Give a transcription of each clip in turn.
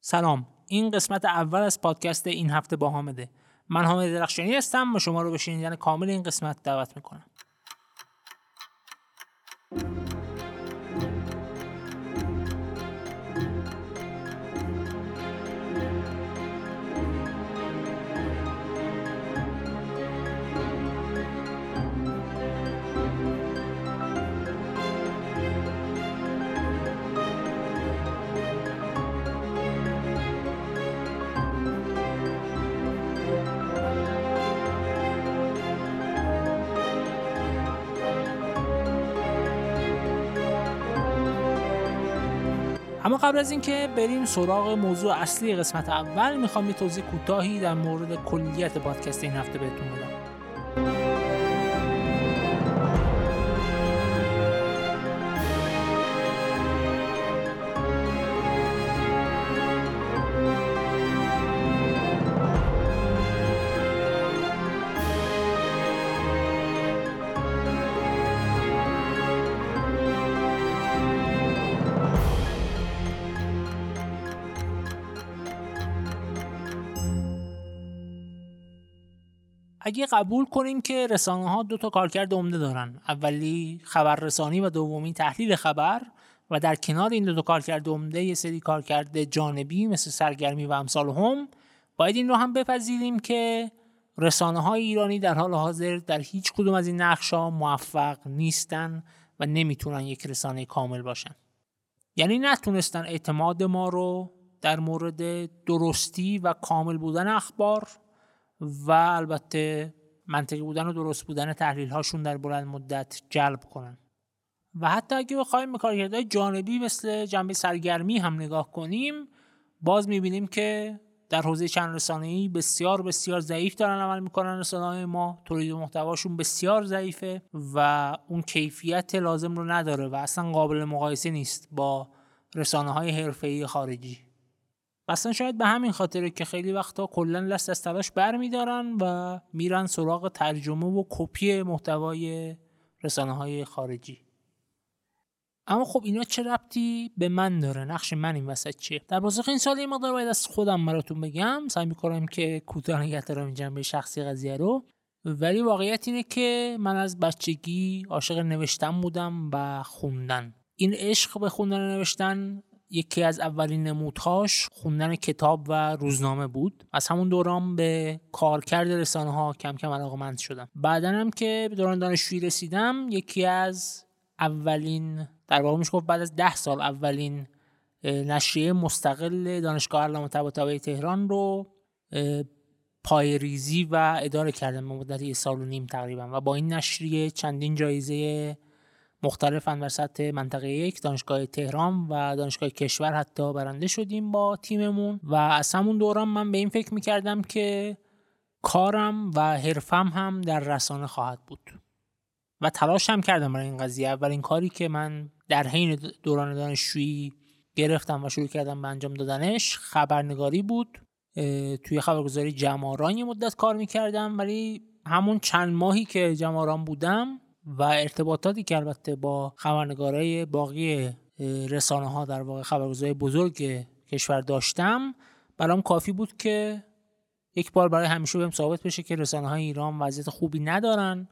سلام. این قسمت اول از پادکست این هفته با حامده. من حامد درخشانی هستم و شما رو به شنیدن کامل این قسمت دعوت می‌کنم. قبل از اینکه بریم سراغ موضوع اصلی قسمت اول می‌خوام یه توضیح کوتاهی در مورد کلیت پادکست این هفته بهتون بدم. اگه قبول کنیم که رسانه ها دو تا کارکرد عمده دارن. اولی خبررسانی و دومی تحلیل خبر و در کنار این دو تا کارکرد عمده یه سری کارکرد جانبی مثل سرگرمی و امثال هم باید این رو هم بپذیریم که رسانه های ایرانی در حال حاضر در هیچ کدوم از این نقش ها موفق نیستن و نمی‌تونن یک رسانه کامل باشن. یعنی نتونستن اعتماد ما رو در مورد درستی و کامل بودن اخبار و البته منطقی بودن و درست بودن تحلیل هاشون در بلند مدت جلب کنن. و حتی اگه بخوایم به کارکردهای جانبی مثل جنبه سرگرمی هم نگاه کنیم باز می‌بینیم که در حوزه چند رسانه‌ای بسیار بسیار ضعیف دارن عمل می‌کنن رسانه‌های ما تولید محتواشون بسیار ضعیفه و اون کیفیت لازم رو نداره و اصلا قابل مقایسه نیست با رسانه های حرفه‌ای خارجی. اصلا شاید به همین خاطره که خیلی وقتا کلا لست از تلاش برمیدارن و میرن سراغ ترجمه و کپی محتوای رسانه های خارجی. اما خب اینا چه ربطی به من داره؟ نقش من این وسط چیه؟ در بازخ این سال یه مقدار باید از خودم براتون بگم. سعی می‌کنم که کوتاه نگه دارم جنبه شخصی قضیه رو. ولی واقعیت اینه که من از بچگی عاشق نوشتن بودم و خوندن. این عشق به خوندن نوشتن یکی از اولین نمودهاش خوندن کتاب و روزنامه بود. از همون دوران به کارکرد رسانه ها کم کم علاقمند شدم. بعدا هم که به دوران دانشجویی رسیدم یکی از اولین در واقع میشه گفت بعد از ده سال اولین نشریه مستقل دانشگاه علامه طباطبایی تهران رو پایریزی و اداره کردم به مدت یه سال و نیم تقریبا. و با این نشریه چندین جایزه مختلفن در سطح منطقه یک دانشگاه تهران و دانشگاه کشور حتی برنده شدیم با تیممون. و از همون دوران من به این فکر می‌کردم که کارم و حرفم هم در رسانه خواهد بود. و تلاش هم کردم برای این قضیه. اولین کاری که من در حین دوران دانشجویی گرفتم و شروع کردم به انجام دادنش خبرنگاری بود. توی خبرگزاری جماران یه مدت کار می‌کردم. ولی همون چند ماهی که جماران بودم و ارتباطاتی که البته با خبرنگارای باقی رسانه ها در واقع خبرگزاری بزرگ کشور داشتم برام کافی بود که یک بار برای همیشه بهم ثابت بشه که رسانه های ایران وضعیت خوبی ندارن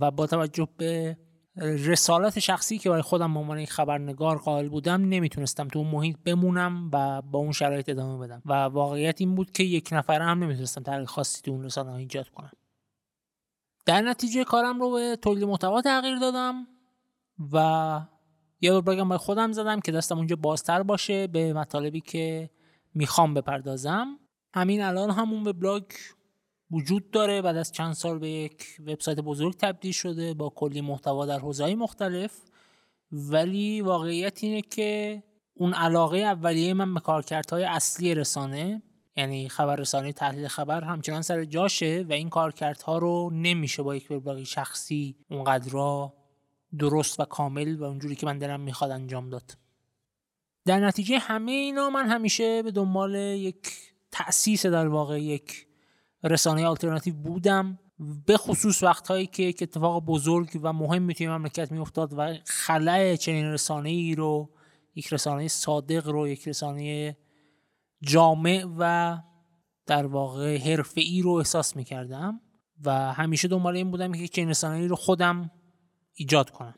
و با توجه به رسالت شخصی که برای خودم به عنوان خبرنگار قائل بودم نمی‌تونستم تو اون محیط بمونم و با اون شرایط ادامه بدم. و واقعیت این بود که یک نفره هم نمی‌تونستم تغییر خاصی تو اون رسانه ها ایجاد کنم. در نتیجه کارم رو به تولید محتوا تغییر دادم و یه بگم برای خودم زدم که دستم اونجا بازتر باشه به مطالبی که می‌خوام بپردازم. همین الان همون وبلاگ وجود داره. بعد از چند سال به یک وبسایت بزرگ تبدیل شده با کلی محتوا در حوزه‌های مختلف. ولی واقعیت اینه که اون علاقه اولیه من به کارکردهای اصلی رسانه. یعنی خبررسانی تحلیل خبر همچنان سر جاشه و این کارکردها رو نمیشه با یک وبلاگ شخصی اونقدر درست و کامل و اونجوری که من دلم می‌خواد انجام داد. در نتیجه همه اینا من همیشه به دنبال یک تأسیس در واقع یک رسانه آلترناتیو بودم به خصوص وقتهایی که یک اتفاق بزرگ و مهم توی مملکت میافتاد و خلای چنین رسانه ای رو یک رسانه صادق رو یک رسانه جامع و در واقع حرفه ای رو احساس می‌کردم و همیشه دنبال این بودم که چنین رسانه‌ای رو خودم ایجاد کنم.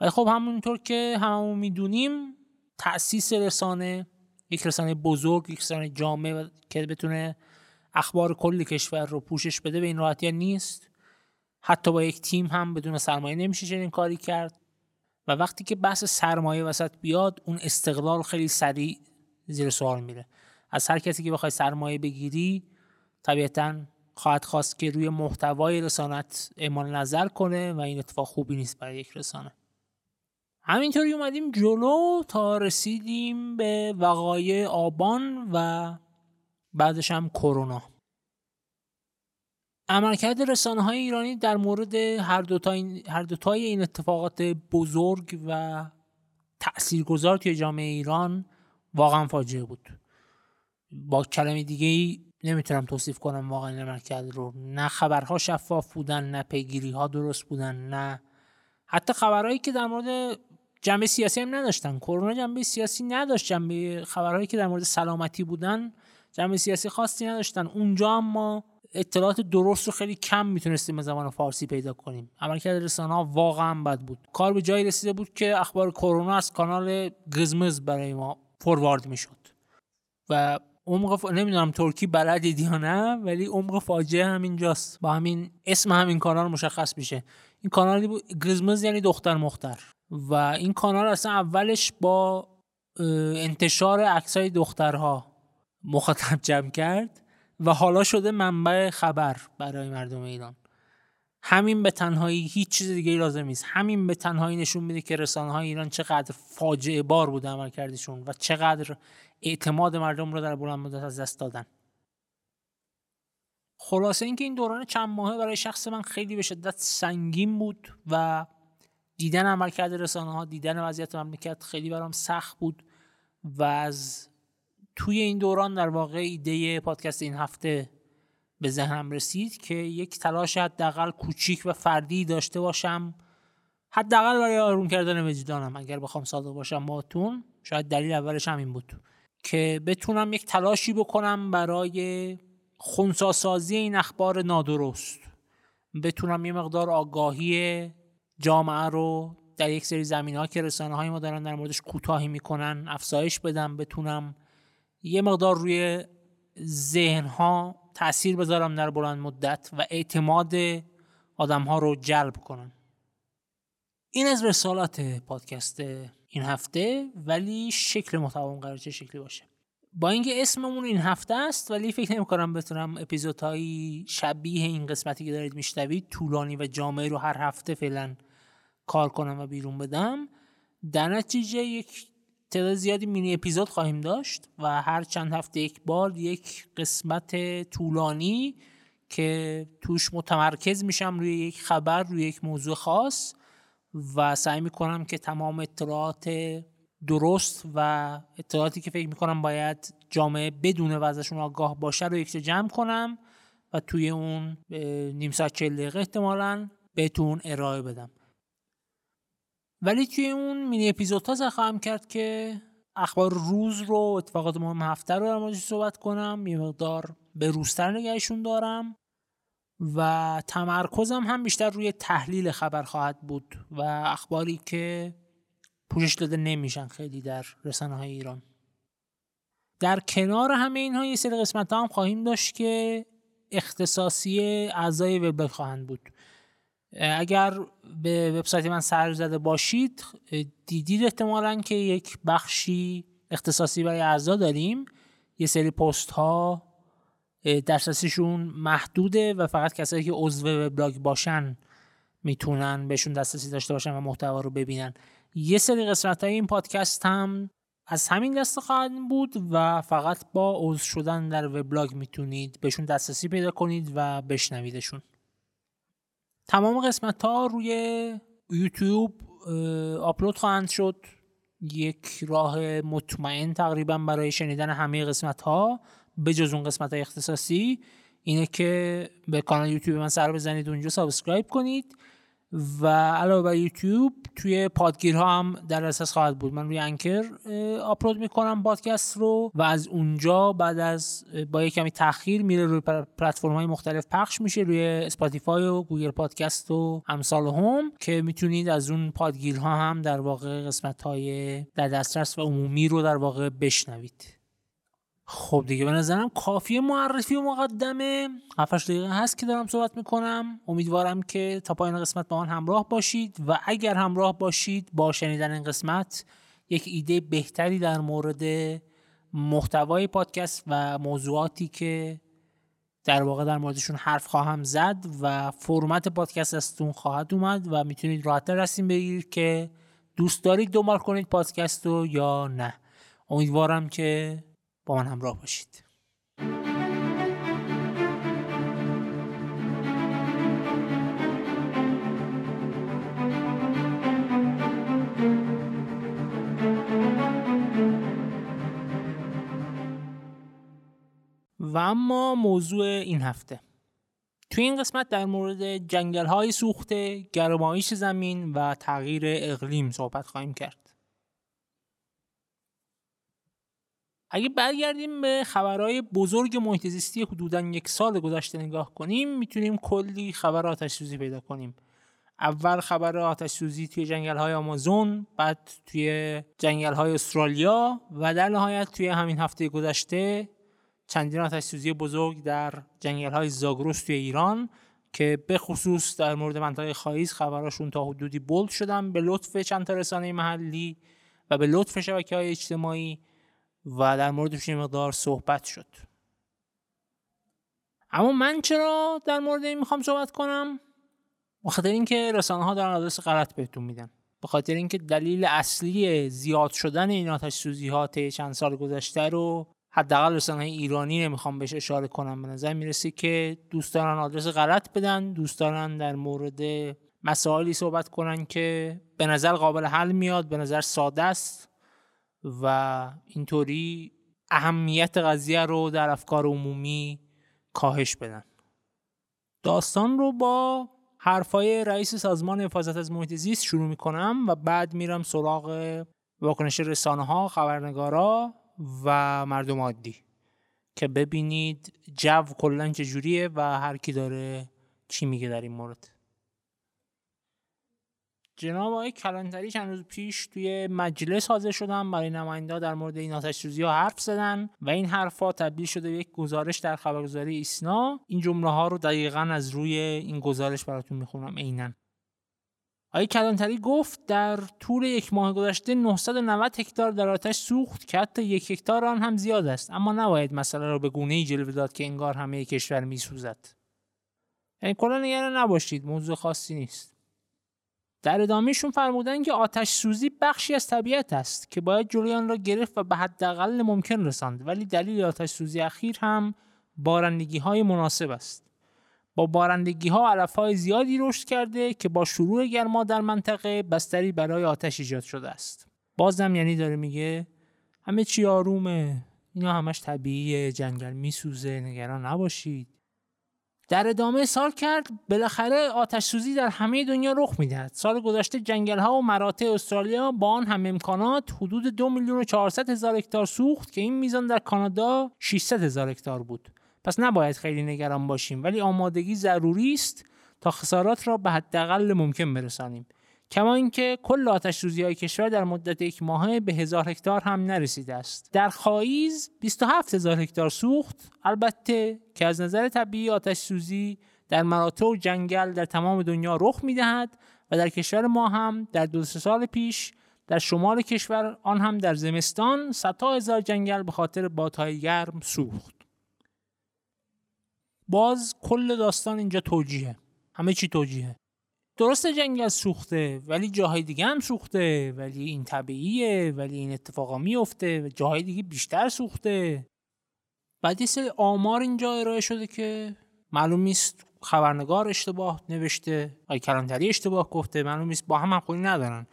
ولی خب همونطور که هممون می‌دونیم تأسیس رسانه یک رسانه بزرگ یک رسانه جامع که بتونه اخبار کل کشور رو پوشش بده به این راحتی نیست. حتی با یک تیم هم بدون سرمایه نمیشه چنین کاری کرد. و وقتی که بحث سرمایه وسط بیاد اون استقلال خیلی سریع زیر سوال میره. از هر کسی که بخوای سرمایه بگیری طبیعتا خواهد خواست که روی محتوای رسانت اعمال نظر کنه و این اتفاق خوبی نیست برای یک رسانه. همینطوری اومدیم جلو تا رسیدیم به وقایع آبان و بعدش هم کرونا. عملکرد رسانه های ایرانی در مورد هر دوتا این, هر دوتای این اتفاقات بزرگ و تاثیرگذار توی جامعه ایران واقعا فاجعه بود. با کلمه دیگه ای نمی‌تونم توصیف کنم واقعا این عملکرد رو. نه خبرها شفاف بودن نه پیگیری ها درست بودن نه. حتی خبرهایی که در مورد جنبه سیاسی هم نداشتن. کرونا جنبه سیاسی نداشت. جنبه خبرهایی که در مورد سلامتی بودن جنبه سیاسی خاصی نداشتن. اونجا هم ما اطلاعات درست رو خیلی کم می‌تونستیم به زبان فارسی پیدا کنیم. عملکرد رسانه ها واقعا بد بود. کار به جایی رسیده بود که اخبار کرونا از کانال قزمز برای ما فوروارد می‌شد. و عمق ف... نمی‌دونم ترکی بلدید یا نه ولی عمق فاجعه همینجاست با همین اسم همین کانال مشخص میشه. این کانالی بود قزمز یعنی دختر مختر. و این کانال اصلا اولش با انتشار عکسای دخترها مخاطب جمع کرد و حالا شده منبع خبر برای مردم ایران. همین به تنهایی هیچ چیز دیگه لازم نیست. همین به تنهایی نشون میده که رسانه های ایران چقدر فاجعه بار بوده عمل کردشون و چقدر اعتماد مردم رو در بلند مدت از دست دادن. خلاصه اینکه این دوران چند ماهه برای شخص من خیلی به شدت سنگین بود و دیدن عملکرد رسانه ها دیدن وضعیت مملکت خیلی برام سخت بود و از توی این دوران در واقع ایده پادکست این هفته به ذهنم رسید که یک تلاش حداقل کوچیک و فردی داشته باشم. حداقل برای آروم کردن وجدانم. اگر بخوام صادق باشم باهاتون شاید دلیل اولش همین بود. که بتونم یک تلاشی بکنم برای خونساسازی این اخبار نادرست. بتونم یه مقدار آگاهی جامعه رو در یک سری زمین ها که رسانه های ما دارن در موردش کوتاهی می‌کنن افزایش بدم بتونم یه مقدار روی ذهن ها تاثیر بذارم در بلند مدت و اعتماد آدم ها رو جلب کنم. این از رسالات پادکست این هفته ولی شکل محتوام قرار چه شکلی باشه. با اینکه اسممون این هفته است ولی فکر نمی کنم بتونم اپیزودهایی شبیه این قسمتی که دارید میشنوید طولانی و جامعه رو هر هفته فعلا کار کنم و بیرون بدم. در نتیجه یک تعداد زیادی مینی اپیزود خواهیم داشت و هر چند هفته یک بار یک قسمت طولانی که توش متمرکز میشم روی یک خبر روی یک موضوع خاص و سعی می‌کنم که تمام اطلاعات درست و اطلاعاتی که فکر می‌کنم باید جامعه بدون و ازشون آگاه باشه رو یک جمع کنم و توی اون نیم ساعت چل دقیقه احتمالا بهتون ارائه بدم. ولی توی اون مینی اپیزود ها خواهم کرد که اخبار روز رو اتفاقات مهم هفته رو در موردش صحبت کنم. یه مقدار به روزتر نگهشون دارم و تمرکزم هم بیشتر روی تحلیل خبر خواهد بود و اخباری که پوشش داده نمیشن خیلی در رسانه های ایران. در کنار همه اینها یه سری قسمت هم خواهیم داشت که اختصاصی اعضای وبلاگ خواهند بود. اگر به وبسایت من سر زده باشید دیدید احتمالا که یک بخشی اختصاصی برای اعضا داریم. یه سری پست ها دسترسیشون محدوده و فقط کسایی که عضو وبلاگ باشن می‌تونن بهشون دسترسی داشته باشن و محتوا رو ببینن. یه سری قسمت های این پادکست هم از همین دسته خواهد بود و فقط با عضو شدن در وبلاگ می‌تونید بهشون دسترسی پیدا کنید و بشنویدشون. تمام قسمت ها روی یوتیوب آپلود خواهند شد. یک راه مطمئن تقریبا برای شنیدن همه قسمت ها به جز اون قسمت های اختصاصی اینه که به کانال یوتیوب من سر بزنید اونجا subscribe کنید. و علاوه بر یوتیوب توی پادگیرها هم در اساس خواهد بود. من روی Anchor آپلود می‌کنم پادکست رو و از اونجا بعد از با یک کمی تاخیر میره روی پلتفرم های مختلف پخش میشه روی Spotify و Google Podcast و امثال هم که می‌تونید از اون پادگیرها هم در واقع قسمت های در دسترس و عمومی رو در واقع بشنوید. خب دیگه به نظرم کافی معرفی و مقدمه. 7 دقیقه هست که دارم صحبت می‌کنم. امیدوارم که تا پایان قسمت با من همراه باشید و اگر همراه باشید با شنیدن این قسمت یک ایده بهتری در مورد محتوای پادکست و موضوعاتی که در واقع در موردشون حرف خواهم زد و فرمت پادکست ازتون خواهد اومد و می‌تونید راحتتر رسیم بگیرید که دوست دارید دنبال کنید پادکست رو یا نه. امیدوارم که با من همراه باشید و اما موضوع این هفته توی این قسمت در مورد جنگل های سوخته، گرمایش زمین و تغییر اقلیم صحبت خواهیم کرد. اگه برگردیم به خبرهای بزرگ محیط زیستی حدودا یک سال گذشته نگاه کنیم می‌تونیم کلی خبر آتش سوزی پیدا کنیم. اول خبر آتش سوزی توی جنگل های آمازون بعد توی جنگل های استرالیا و در نهایت توی همین هفته گذشته چندین آتش سوزی بزرگ در جنگل های زاگروس توی ایران که به خصوص در مورد منطقه خایز خبراشون تا حدودی بولد شدن. به لطف چند تا رسانه محلی و به لطف شبکه های اجتماعی و در موردش مقدار صحبت شد. اما من چرا در مورد این می‌خوام صحبت کنم؟ بخاطر اینکه رسانه ها دارن آدرس غلط بهتون میدن. به خاطر اینکه دلیل اصلی زیاد شدن این آتش سوزی ها طی چند سال گذشته رو حداقل رسانه ایرانی نمی‌خوام بهش اشاره کنم. به نظر می‌رسه که دوست دارن آدرس غلط بدن دوست دارن در مورد مسائلی صحبت کنن که به نظر قابل حل میاد به نظر ساده است. و اینطوری اهمیت قضیه رو در افکار عمومی کاهش بدن. داستان رو با حرفای رئیس سازمان حفاظت از محیط زیست شروع می‌کنم و بعد میرم سراغ واکنش رسانه ها خبرنگارا و مردم عادی که ببینید جو کلا چجوریه و هر کی داره چی میگه در این مورد. جناب آقای کلانتری چند روز پیش توی مجلس حاضر شدن برای نماینده در مورد این آتش سوزی ها حرف زدن و این حرفها تبدیل شده به یک گزارش در خبرگزاری ایسنا. این جمله ها رو دقیقا از روی این گزارش براتون می‌خونم عینا. آقای کلانتری گفت در طول یک ماه گذشته 990 هکتار در آتش سوخت که حتی یک هکتار آن هم زیاد است. اما نباید مسئله را به گونه ای جلوه داد که انگار همه کشور میسوزد. یعنی کلا نگران نباشید موضوع خاصی نیست. در ادامهشون فرمودن که آتش سوزی بخشی از طبیعت است که باید جلوی آن را گرفت و به حداقل ممکن رساند ولی دلیل آتش سوزی اخیر هم بارندگی های مناسب است. با بارندگی ها علف های زیادی رشد کرده که با شروع گرما در منطقه بستری برای آتش ایجاد شده است. بازم یعنی داره میگه همه چی آرومه اینا همش طبیعیه جنگل میسوزه نگران نباشید. در ادامه سال کرد بالاخره آتش سوزی در همه دنیا رخ می‌دهد. سال گذشته جنگل ها و مراتع استرالیا با آن هم امکانات حدود دو میلیون و 400 هزار هکتار سوخت که این میزان در کانادا 600 هزار هکتار بود. پس نباید خیلی نگران باشیم ولی آمادگی ضروری است تا خسارات را به حداقل ممکن برسانیم. کما اینکه کل آتش سوزی های کشور در مدت یک ماهه به هزار هکتار هم نرسیده است. در خاییز 27 هزار هکتار سوخت. البته که از نظر طبیعی آتش سوزی در مراتع و جنگل در تمام دنیا رخ می‌دهد و در کشور ما هم در دو سال پیش در شمال کشور آن هم در زمستان صدها هزار جنگل به خاطر بادهای گرم سوخت. باز کل داستان اینجا توجیهه همه چی توجیهه درسته جنگل سوخته ولی جاهای دیگه هم سوخته ولی این طبیعیه ولی این اتفاقا میفته و جاهای دیگه بیشتر سوخته. بعد یه سری آمار اینجا ارائه شده که معلوم نیست خبرنگار اشتباه نوشته آی کلانتری اشتباه گفته معلوم نیست با هم همخونی ندارن.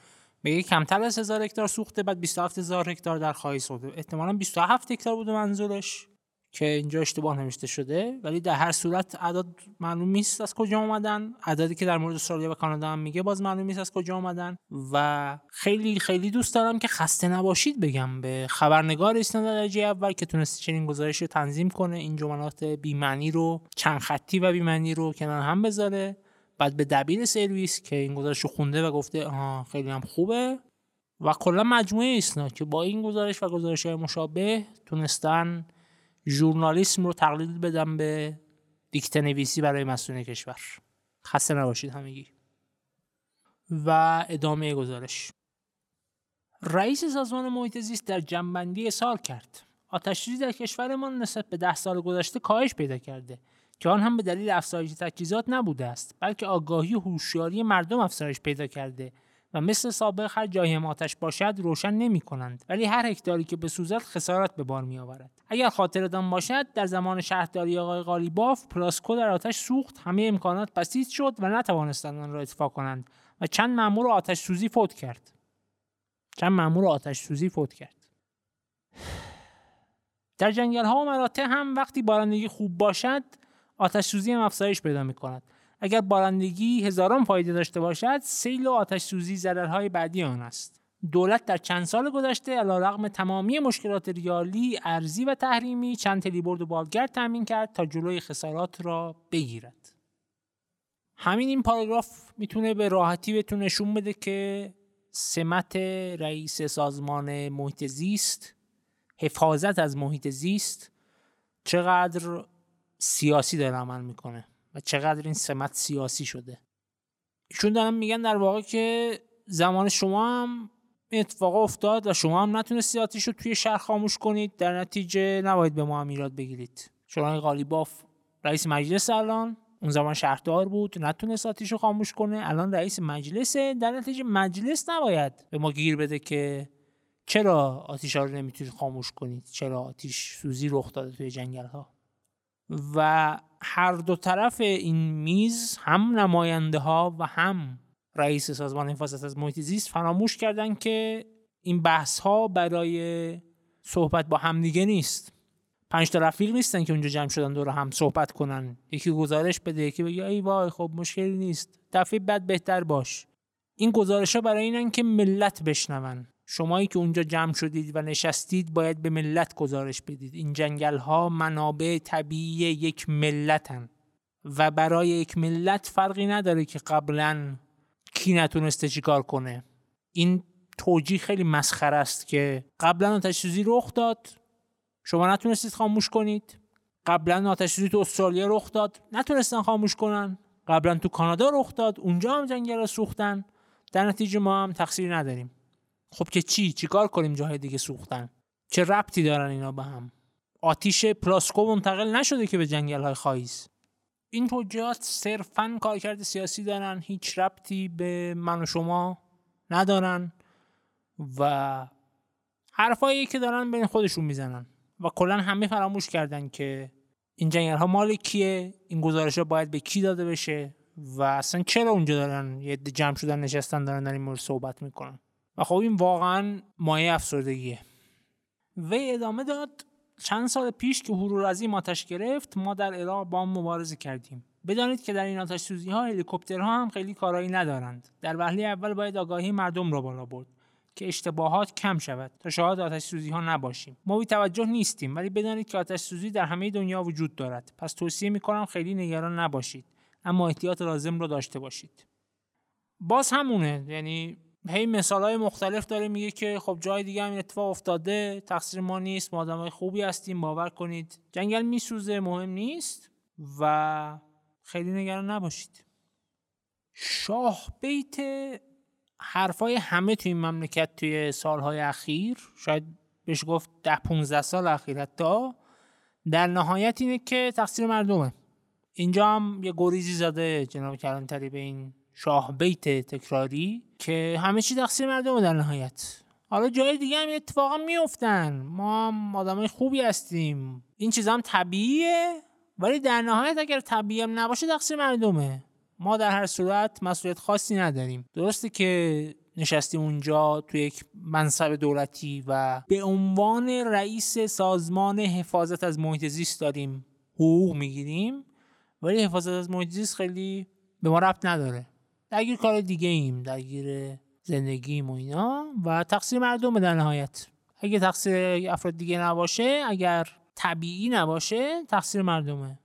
میگه کمتر از هزار هکتار سوخته بعد 27 هزار هکتار در خواهی سوخته. احتمالا 27 هکتار بوده منظورش. که اینجا اشتباه نوشته شده ولی در هر صورت اعداد معلوم نیست از کجا اومدن. اعدادی که در مورد استرالیا و کانادا هم میگه باز معلوم نیست از کجا اومدن. و خیلی خیلی دوست دارم که خسته نباشید بگم به خبرنگار ایسنا درجه اول که تونست چنین گزارش رو تنظیم کنه. این جملات بیمعنی رو چند خطی و بیمعنی رو کنار هم بذاره. بعد به دبیر سرویس که این گزارش رو خونده و گفته آها خیلی هم خوبه. و کلا مجموعه ایسنا که با این گزارش و گزارش های مشابه تونستن ژورنالیسم رو تقلیل بدم به دیکته نویسی برای مسئولین کشور. خسته نباشید همگی. و ادامه گزارش. رئیس سازمان محیط زیست در جنبندی سال کرد. آتش در کشورمان نسبت به ده سال گذشته کاهش پیدا کرده که آن هم به دلیل افزایش تجهیزات نبوده است بلکه آگاهی و هوشیاری مردم افزایش پیدا کرده و مثل سابق هر جایی هم آتش باشد روشن نمی کنند ولی هر هکتاری که بسوزد خسارت به بار می آورد اگر خاطرتان باشد در زمان شهرداری آقای قالیباف پلاسکو در آتش سوخت همه امکانات بسیط شد و نتوانستند آن را اطفا کنند و چند مأمور آتش سوزی فوت کرد. چند مأمور آتش سوزی فوت کرد. در جنگل ها و مراتع هم وقتی بارندگی خوب باشد آتش سوزی هم افزایش پیدا می کند اگر بارندگی هزاران فایده داشته باشد سیل و آتش سوزی ضررهای بعدی آن است. دولت در چند سال گذشته علیرغم تمامی مشکلات ریالی ارزی و تحریمی چند تلیبرد و بالگرد تامین کرد تا جلوی خسارات را بگیرد. همین این پاراگراف می‌تونه به راحتی بهتون نشون بده که سمت رئیس سازمان محیط زیست حفاظت از محیط زیست چقدر سیاسی داره عمل می‌کنه. و چقدر این سمت سیاسی شده. ایشون دارن میگن در واقع که زمان شما هم اتفاق افتاد و شما هم نتونستید آتیش رو توی شهر خاموش کنید. در نتیجه نباید به ما هم ایراد بگیرید. شما قالیباف رئیس مجلس الان اون زمان شهردار بود نتونست آتیش رو خاموش کنه. الان رئیس مجلسه در نتیجه مجلس نباید به ما گیر بده که چرا آتیش ها رو نمی‌تونید خاموش کنید؟ چرا آتیش سوزی رخ داده توی جنگل ها و هر دو طرف این میز هم نماینده ها و هم رئیس سازمان حفاظت از محیط زیست فراموش کردن که این بحث ها برای صحبت با همدیگه نیست. پنج تا رفیق نیستن که اونجا جمع شدن دور هم صحبت کنن. یکی گزارش بده یکی بگه ای وای خب مشکلی نیست. دفعه بعد بهتر باش. این گزارش ها برای اینن که ملت بشنون. شمایی که اونجا جمع شدید و نشستید باید به ملت گزارش بدید. این جنگل ها منابع طبیعی یک ملتن و برای یک ملت فرقی نداره که قبلا کی نتونسته چیکار کنه. این توجیه خیلی مسخره است که قبلا آتش سوزی رخ داد. شما نتونستید خاموش کنید. قبلا آتش سوزی تو استرالیا رخ داد. نتونستن خاموش کنن. قبلا تو کانادا رخ داد. اونجا هم جنگل سوختن. در نتیجه ما هم تقصیری نداریم. خب که چی؟ چیکار کنیم جاهای دیگه سوختن؟ چه ربطی دارن اینا به هم؟ آتیش پلاسکو منتقل نشده که به جنگل های خایز. این توجیهات صرفا کارکرد سیاسی دارن هیچ ربطی به من و شما ندارن و حرفایی که دارن بین خودشون می‌زنن و کلا همه فراموش کردن که این جنگل ها مال کیه این گزارش ها باید به کی داده بشه و اصلا چرا اونجا دارن یه جمع شدن نشستن دارن در این مورد صحبت می‌کنن؟ و خب این واقعا مایه افسردگیه. وی ادامه داد چند سال پیش که هورور از آتش گرفت ما در عراق با هم مبارزه کردیم. بدانید که در این آتش سوزی ها هلیکوپترها هم خیلی کارایی ندارند. در وهله اول باید آگاهی مردم را بالا برد که اشتباهات کم شود تا شاهد آتش سوزی ها نباشیم. ما بی توجه نیستیم ولی بدانید که آتش سوزی در همه دنیا وجود دارد. پس توصیه می کنم خیلی نگران نباشید اما احتیاط لازم را داشته باشید. باز همونه یعنی هی مثال های مختلف داره میگه که خب جای دیگه هم این اتفاق افتاده تقصیر ما نیست ما آدم های خوبی هستیم باور کنید. جنگل میسوزه مهم نیست و خیلی نگران نباشید. شاه بیت حرفای همه توی این مملکت توی سالهای اخیر شاید بهش گفت ده 15 سال اخیر حتی در نهایت اینه که تقصیر مردمه. اینجا هم یه گریزی زده جناب کلانتری به این شاه بیت تکراری که همه چی تقصیر مردم در نهایت. حالا جای دیگه هم اتفاقا میفتن ما هم آدمای خوبی هستیم. این چیزا هم طبیعیه. ولی در نهایت اگر طبیعی نباشه تقصیر مردمه. ما در هر صورت مسئولیت خاصی نداریم. درسته که نشستیم اونجا توی یک منصب دولتی و به عنوان رئیس سازمان حفاظت از محیط زیست داریم. حقوق می‌گیریم. ولی حفاظت از محیط زیست خیلی به ما ربط نداره. درگیر کار دیگه ایم درگیر زندگیم و اینا و تقصیر مردم در نهایت. اگه تقصیر افراد دیگه نباشه اگر طبیعی نباشه تقصیر مردمه.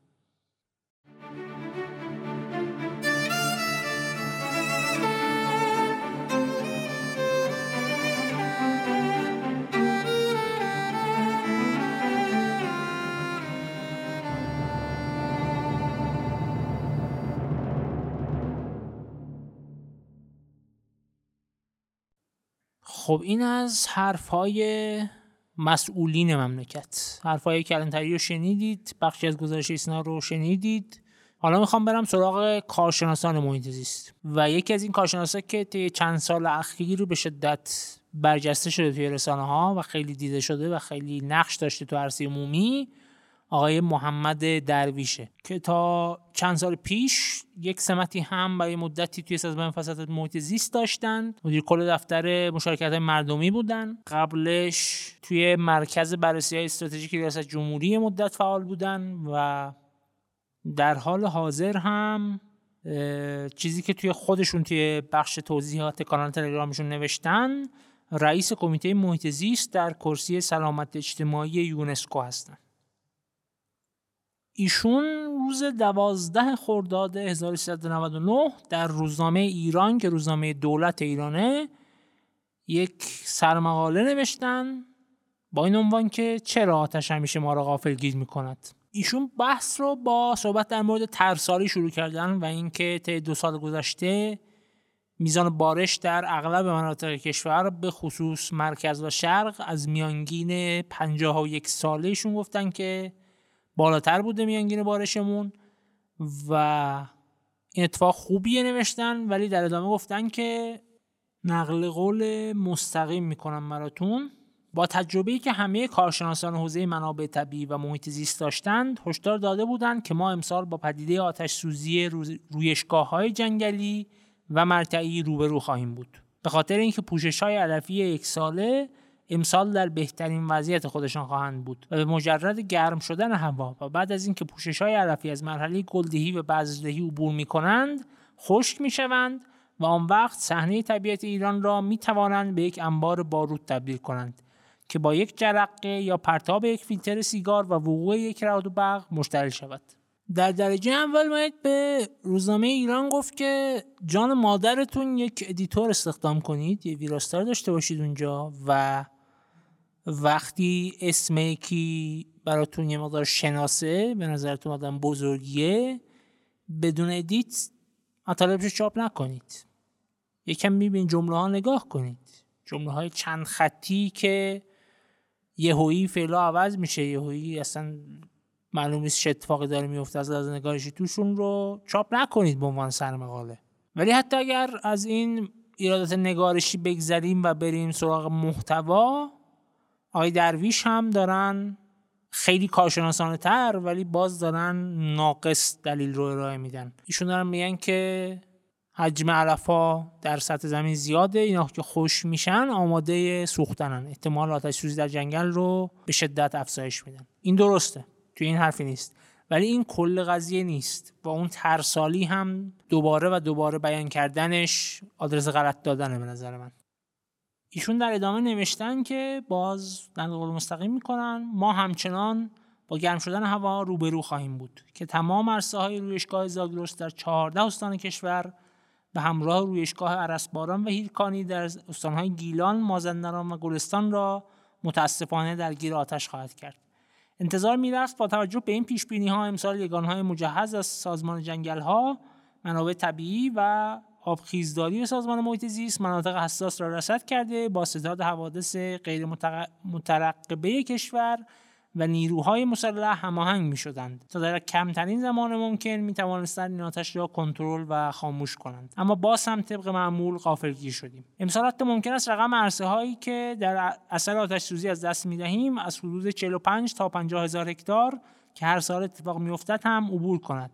خب این از حرفهای مسئولین مملکت. حرفهای کلانتری رو شنیدید بخشی از گزارش ایسنا رو شنیدید. حالا می‌خوام برم سراغ کارشناسان محیط زیست. و یکی از این کارشناسا که طی چند سال اخیر به شدت برجسته شده توی رسانه ها و خیلی دیده شده و خیلی نقش داشته تو عرصه عمومی آقای محمد درویشه که تا چند سال پیش یک سمتی هم برای مدتی توی سازمان فسادات محیط زیست داشتند مدیر کل دفتر مشارکت مردمی بودن. قبلش توی مرکز بررسی های استراتژیک ریاست جمهوری مدت فعال بودن و در حال حاضر هم چیزی که توی خودشون توی بخش توضیحات کانال تلگرامشون نوشتن رئیس کمیته محیط زیست در کرسی سلامت اجتماعی یونسکو هستند ایشون روز دوازده خرداد 1399 در روزنامه ایران که روزنامه دولت ایرانه یک سرمقاله نوشتن با این عنوان که چرا آتش همیشه ما را غافل گیر می کند ایشون بحث رو با صحبت در مورد ترساری شروع کردن و اینکه طی دو سال گذشته میزان بارش در اغلب مناطق کشور به خصوص مرکز و شرق از میانگین 51 سالهشون گفتن که بالاتر بوده میانگین بارشمون و این اتفاق خوبیه نوشتن ولی در ادامه گفتن که نقل قول مستقیم می‌کنم براتون. با تجربه‌ای که همه کارشناسان حوزه منابع طبیعی و محیط زیست داشتند هشدار داده بودند که ما امسال با پدیده آتش سوزی رویشگاه های جنگلی و مرتعی روبرو خواهیم بود. به خاطر اینکه پوشش های علفی یک ساله امسال در بهترین وضعیت خودشان خواهند بود و به مجرد گرم شدن هوا و بعد از اینکه پوشش های علفی از مرحله گلدهی و بذردهی عبور می کنند خشک می شوند و آن وقت صحنه طبیعت ایران را می توانند به یک انبار بارود تبدیل کنند که با یک جرقه یا پرتاب یک فیلتر سیگار و وقوع یک رعد و برق مشتعل شود. در درجه اول باید به روزنامه ایران گفت که جان مادرتون یک editor استخدام کنید یه ویراستار داشته باشید اونجا و وقتی اسم یکی براتون یه مقدار شناسه به نظرتون آدم بزرگیه بدون edit مطالبش چاپ نکنید. یکم میبین جمله ها نگاه کنید. جمله های چند خطی که یهویی فعلا عوض میشه. یهویی اصلا معلوم نیست چه اتفاقی داره میفته از لحاظ نگارشی توشون رو چاپ نکنید به عنوان سرمقاله. ولی حتی اگر از این ایرادات نگارشی بگذریم و بریم سراغ محتوا آقای درویش هم دارن خیلی کارشناسانه تر ولی باز دارن ناقص دلیل رو ارائه میدن. ایشون دارن میگن که حجم علفا در سطح زمین زیاده اینا که خوش میشن آماده سوختنن. احتمال آتش سوزی در جنگل رو به شدت افزایش میدن. این درسته توی این حرفی نیست. ولی این کل قضیه نیست. و اون ترسالی هم دوباره و دوباره بیان کردنش آدرس غلط دادنه به نظر من. ایشون در ادامه نوشتن که باز قول مستقیم می‌کنن ما همچنان با گرم شدن هوا روبرو خواهیم بود که تمام عرصه های رویشگاه زاگرس در 14 استان کشور به همراه رویشگاه عرسباران و هیرکانی در استانهای گیلان، مازندران و گلستان را متاسفانه در گیر آتش خواهد کرد. انتظار می‌رفت با توجه به این پیش بینی ها امسال یگانهای مجهز از سازمان جنگل ها منابع طبیعی و آبخیزداری سازمان محیط زیست مناطق حساس را رصد کرده با ستاد حوادث غیر مترقبه کشور و نیروهای مسلح هماهنگ می شدند تا در کمترین زمان ممکن می توانستند این آتش را کنترل و خاموش کنند. اما باز هم طبق معمول غافلگیر شدیم. امسال حتی ممکن است رقم عرصه هایی که در اثر آتش سوزی از دست می دهیم از حدود 45 تا 50 هزار هکتار که هر سال اتفاق می افتد هم عبور کند.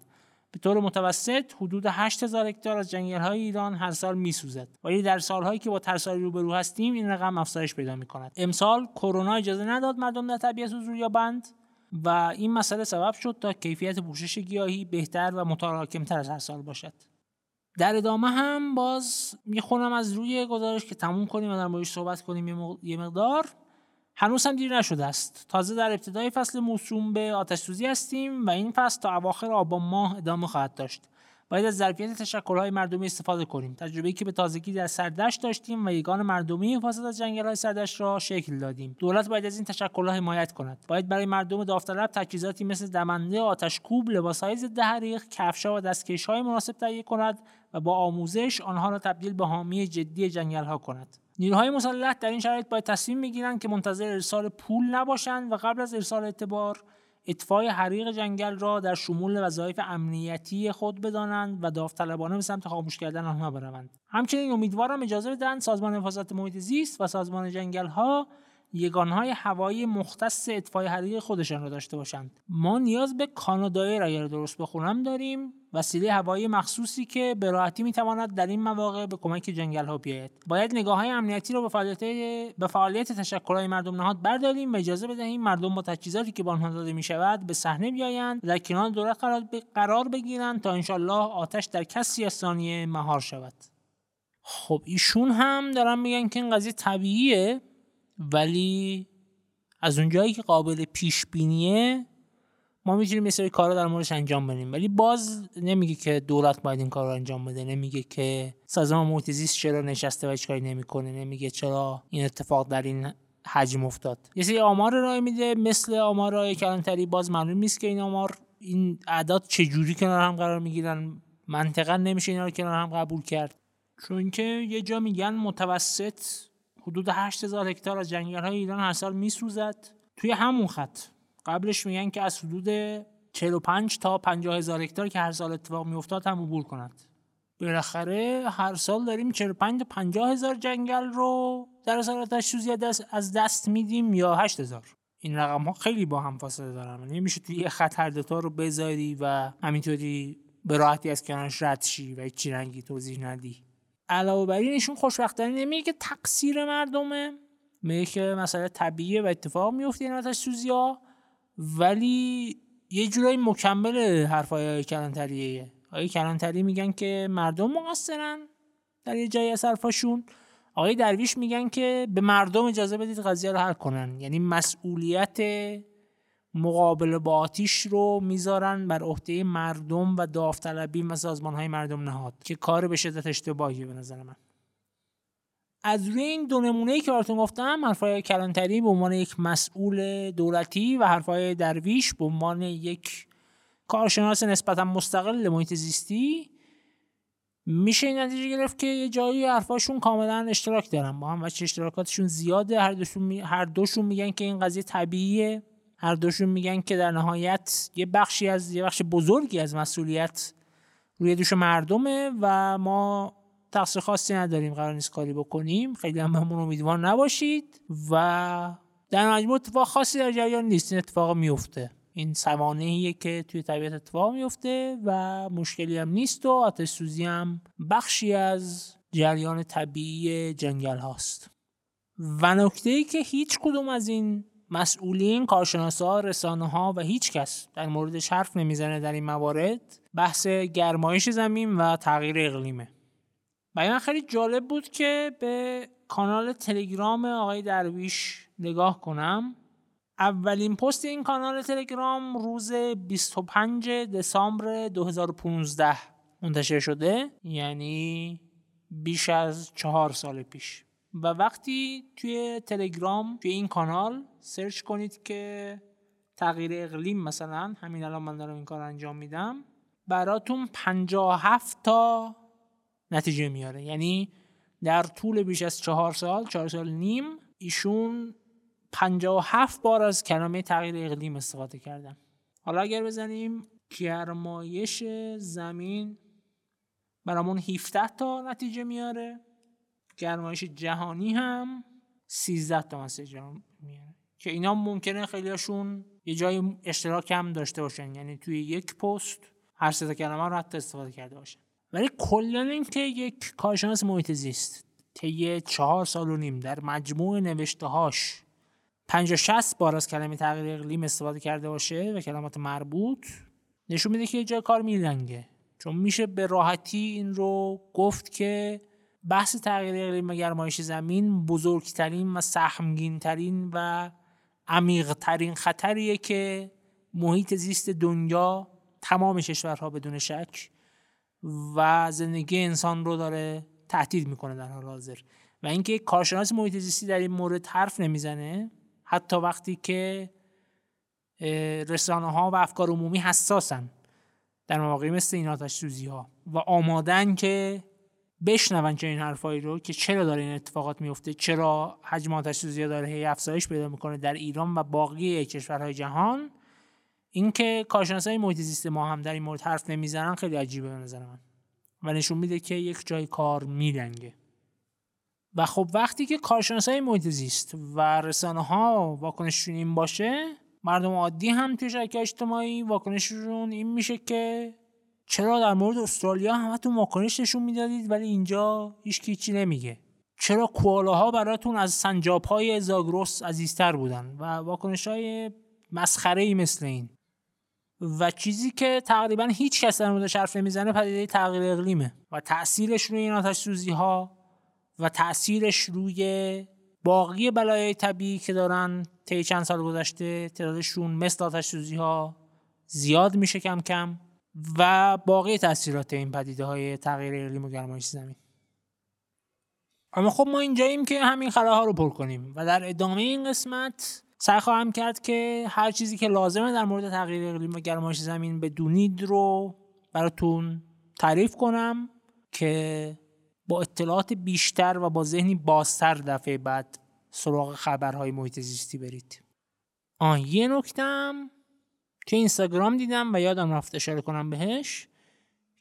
به طور متوسط حدود 8000 هکتار از جنگل های ایران هر سال میسوزد. ولی در سالهایی که با ترساری روبرو هستیم این رقم افزایش پیدا می کند امسال کرونا اجازه نداد مردم در طبیعت حضور یابند و این مسئله سبب شد تا کیفیت پوشش گیاهی بهتر و متراکمتر از هر سال باشد. در ادامه هم باز می‌خونم از روی گزارش که تموم کنیم و در صحبت کنیم. یه مقدار. هنوز هم دیر نشده است. تازه در ابتدای فصل موسوم به آتش سوزی هستیم و این فصل تا اواخر آبان ماه ادامه خواهد داشت. باید از ظرفیت تشکلهای مردمی استفاده کنیم. تجربه‌ای که به تازگی در سردشت داشتیم و یگان مردمی حفاظت از جنگل‌های سردشت را شکل دادیم. دولت باید از این تشکلها حمایت کند. باید برای مردم داوطلب تجهیزاتی مثل دمنده آتشکوب لباسهای ضد حریق کفشها و دستکشهای مناسب تهیه کند و با آموزش آنها را تبدیل به حامی جدی جنگل‌ها کند. نیروهای مسلح در این شرایط باید تصمیم بگیرند که منتظر ارسال پول نباشند و قبل از ارسال اعتبار اطفای حریق جنگل را در شمول وظایف امنیتی خود بدانند و داوطلبانه به سمت خاموش کردن آنها بروند. همچنین امیدوارم اجازه بدهند سازمان حفاظت محیط زیست و سازمان جنگل ها یگانهای هوایی مختص اطفای حریق خودشان را داشته باشند. ما نیاز به کانادایر اگر درست بخونم داریم. وسیله هوایی مخصوصی که به راحتی می‌تواند در این مواقع به کمک جنگل ها بیاید. باید نگاه های امنیتی را به فعالیت به فعالیت تشکلهای مردم نهاد برداریم و اجازه بدهیم مردم با تجهیزاتی که به آنها داده می شود به صحنه بیایند و در کنار دولت قرار بگیرند تا انشالله آتش در کسی از ثانیه مهار شود. خب ایشون هم دارن میگن که این قضیه طبیعیه ولی از اونجایی که قابل پیش بینیه ما می‌تونیم یه سری کارا در موردش انجام بدیم ولی باز نمیگه که دولت باید این کار رو انجام بده نمیگه که سازمان محیط زیست چرا نشسته و هیچ کاری نمی‌کنه نمیگه چرا این اتفاق در این حجم افتاد. یه سری آمار رای میده مثل آمار کلانتری باز معلوم نیست که این آمار این اعداد چجوری کنار هم قرار می‌گیرن. منطقا نمیشه اینا رو کنار هم قبول کرد. چون که یه جا میگن متوسط حدود 8000 هکتار از جنگل های ایران هر سال میسوزد. توی همون خط. قبلش میگن که از حدود 45 تا 50 هزار هکتار که هر سال اتفاق میافتاد هم عبور کند. بالاخره هر سال داریم 45 تا 50 هزار جنگل رو در سال آتش از دست میدیم یا 8 هزار. این رقم ها خیلی با هم فاصله دارن. نمیشه توی یه خط هر دوتا رو بذاری و همینطوری به راحتی از کنارش رد شی و هیچ رنگی توضیح ندی. علاوه بر این ایشون خوشبختانه نمیگه که تقصیر مردمه. میگه که مسئله طبیعیه و اتفاق میفته این آتش سوزی ها ولی یه جورایی مکمل حرفای کلانتریه. آقای کلانتری میگن که مردم مقصرن در یه جایی از حرفاشون. آقای درویش میگن که به مردم اجازه بدید قضیه رو حل کنن. یعنی مسئولیت مقابل با آتیش رو می‌ذارن بر عهده مردم و داوطلبی و سازمان های مردم نهاد که کار به شدت اشتباهیه به نظر من. از روی این دو نمونه که براتون گفتم حرفای کلانتری به عنوان یک مسئول دولتی و حرفای درویش به عنوان یک کارشناس نسبتا مستقل محیط زیستی میشه این نتیجه گرفت که یه جایی حرفاشون کاملا اشتراک دارن. با هم و اشتراکاتشون زیاده. هر دوشون, هر دوشون میگن که این قضیه طبیعیه. هر دوشون میگن که در نهایت یه بخشی از یه بخش بزرگی از مسئولیت روی دوش مردمه و ما تقصیر خاصی نداریم قرار نیست کاری بکنیم. خیلی هم بهمون امیدوار نباشید و در مجموع اتفاق خاصی در جریان نیست. این اتفاق میفته. این سوانهیه که توی طبیعت اتفاق میفته و مشکلی هم نیست و آتش سوزی هم بخشی از جریان طبیعی جنگل هاست. و نکته ای که هیچ کدوم از این مسئولین کارشناسا رسانه ها و هیچ کس در موردش حرف نمی‌زنه در این موارد بحث گرمایش زمین و تغییر اقلیمه. برای من خیلی جالب بود که به کانال تلگرام آقای درویش نگاه کنم. اولین پست این کانال تلگرام روز 25 دسامبر 2015 منتشر شده یعنی بیش از چهار سال پیش. و وقتی توی تلگرام توی این کانال سرچ کنید که تغییر اقلیم مثلا همین الان من دارم این کار انجام میدم براتون 57 تا نتیجه میاره. یعنی در طول بیش از چهار سال چهار سال نیم ایشون 57 بار از کلمه تغییر اقلیم استفاده کردن. حالا اگر بزنیم گرمایش زمین برامون 17 تا نتیجه میاره. گرمایش جهانی هم 13 تا مسیج میاره. که اینا ممکنه خیلیشون یه جای اشتراک هم داشته باشن. یعنی توی یک پست هر سه کلمه رو حتی استفاده کرده باشن. ولی کلا اینکه یک کارشناس محیط زیست طی چهار سال و نیم در مجموع نوشته هاش 50 60 بار از کلمه تغییر اقلیم استفاده کرده باشه و کلمات مربوط نشون میده که جای کار میلنگه. چون میشه به راحتی این رو گفت که بحث تغییر اقلیم و گرمایش زمین بزرگترین و سهمگینترین و عمیقترین خطریه که محیط زیست دنیا تمام کشورها بدون شک و زندگی انسان رو داره تهدید می‌کنه در حال حاضر. و اینکه کارشناس محیط زیستی در این مورد حرف نمی‌زنه حتی وقتی که رسانه ها و افکار عمومی حساسن. در مواقعی مثل این آتش سوزی ها و آمادن که بشنون چه این حرفایی رو که چرا داره این اتفاقات میفته چرا حجم آتش سوزی داره هی افزایش پیدا می‌کنه در ایران و باقی کشورهای جهان. اینکه کارشناسای محیط زیست ما هم در این مورد حرف نمی‌زنن خیلی عجیبه به نظر من. و نشون میده که یک جای کار میلنگه. و خب وقتی که کارشناسای محیط زیست و رسانه ها واکنششون این باشه مردم عادی هم توی شبکه اجتماعی واکنششون این میشه که چرا در مورد استرالیا همتون واکنش نشون می‌دادید ولی اینجا هیچ چی نمیگه؟ چرا کوالاها براتون از سنجاب های زاگروس عزیزتر بودن و واکنش های مسخره ای مثل این؟ و چیزی که تقریبا هیچ کس در موردش حرف نمی‌زنه پدیده تغییر اقلیمه. و تاثیرش روی این آتش سوزی ها و تاثیرش روی باقی بلایای طبیعی که دارن طی چند سال گذشته تعدادشون مثل آتش سوزی ها زیاد میشه کم کم و باقی تاثیرات این پدیده های تغییر اقلیم و گرمایش زمین. اما خب ما اینجاییم که همین ها رو پر کنیم و در ادامه این قسمت سعی خواهم کرد که هر چیزی که لازمه در مورد تغییر اقلیم و گرمایش زمین بدونید رو براتون تعریف کنم که با اطلاعات بیشتر و با ذهنی بازتر دفعه بعد سراغ خبرهای محیط زیستی برید. آن یه نکتم که اینستاگرام دیدم و یادم رفت اشاره کنم بهش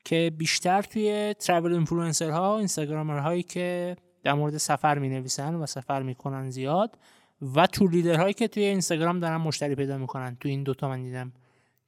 که بیشتر توی travel influencer ها Instagrammer هایی که در مورد سفر می نویسن و سفر می‌کنن زیاد و tour leader هایی که توی اینستاگرام دارن مشتری پیدا می‌کنن. تو این دوتا من دیدم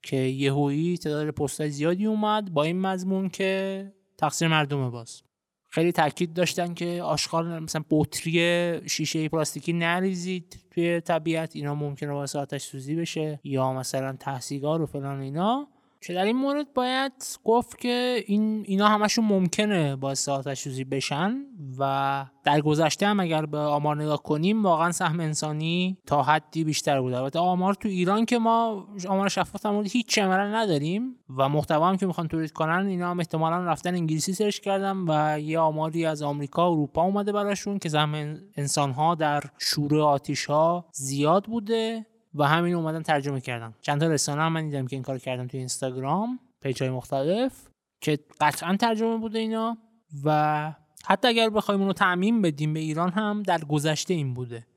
که یهویی تعداد پست زیادی اومد با این مضمون که تقصیر مردم باز. خیلی تاکید داشتن که آشغال مثلا بطری شیشه پلاستیکی نریزید توی طبیعت. اینا ممکنه باعث آتش سوزی بشه یا مثلا تحصیگار و فلان اینا. که در این مورد باید گفت که این اینا همشون ممکنه باعث آتش سوزی بشن و در گذشته هم اگر به آمار نگاه کنیم واقعا سهم انسانی تا حدی بیشتر بوده. البته آمار تو ایران که ما آمار شفاف در مورد هیچ عملا نداریم و محتوا هم که می‌خوان تولید کنن اینا هم احتمالا رفتن انگلیسی سرچ کردن و یه آماری از آمریکا و اروپا اومده براشون که سهم انسان ها در شور آتیش ها زیاد بوده. و همین اومدن ترجمه کردم. چند تا رسانه هم من دیدم که این کار کردم توی اینستاگرام پیج های مختلف که قطعا ترجمه بوده اینا. و حتی اگر بخوایم اونو تعمین بدیم به ایران هم در گذشته این بوده.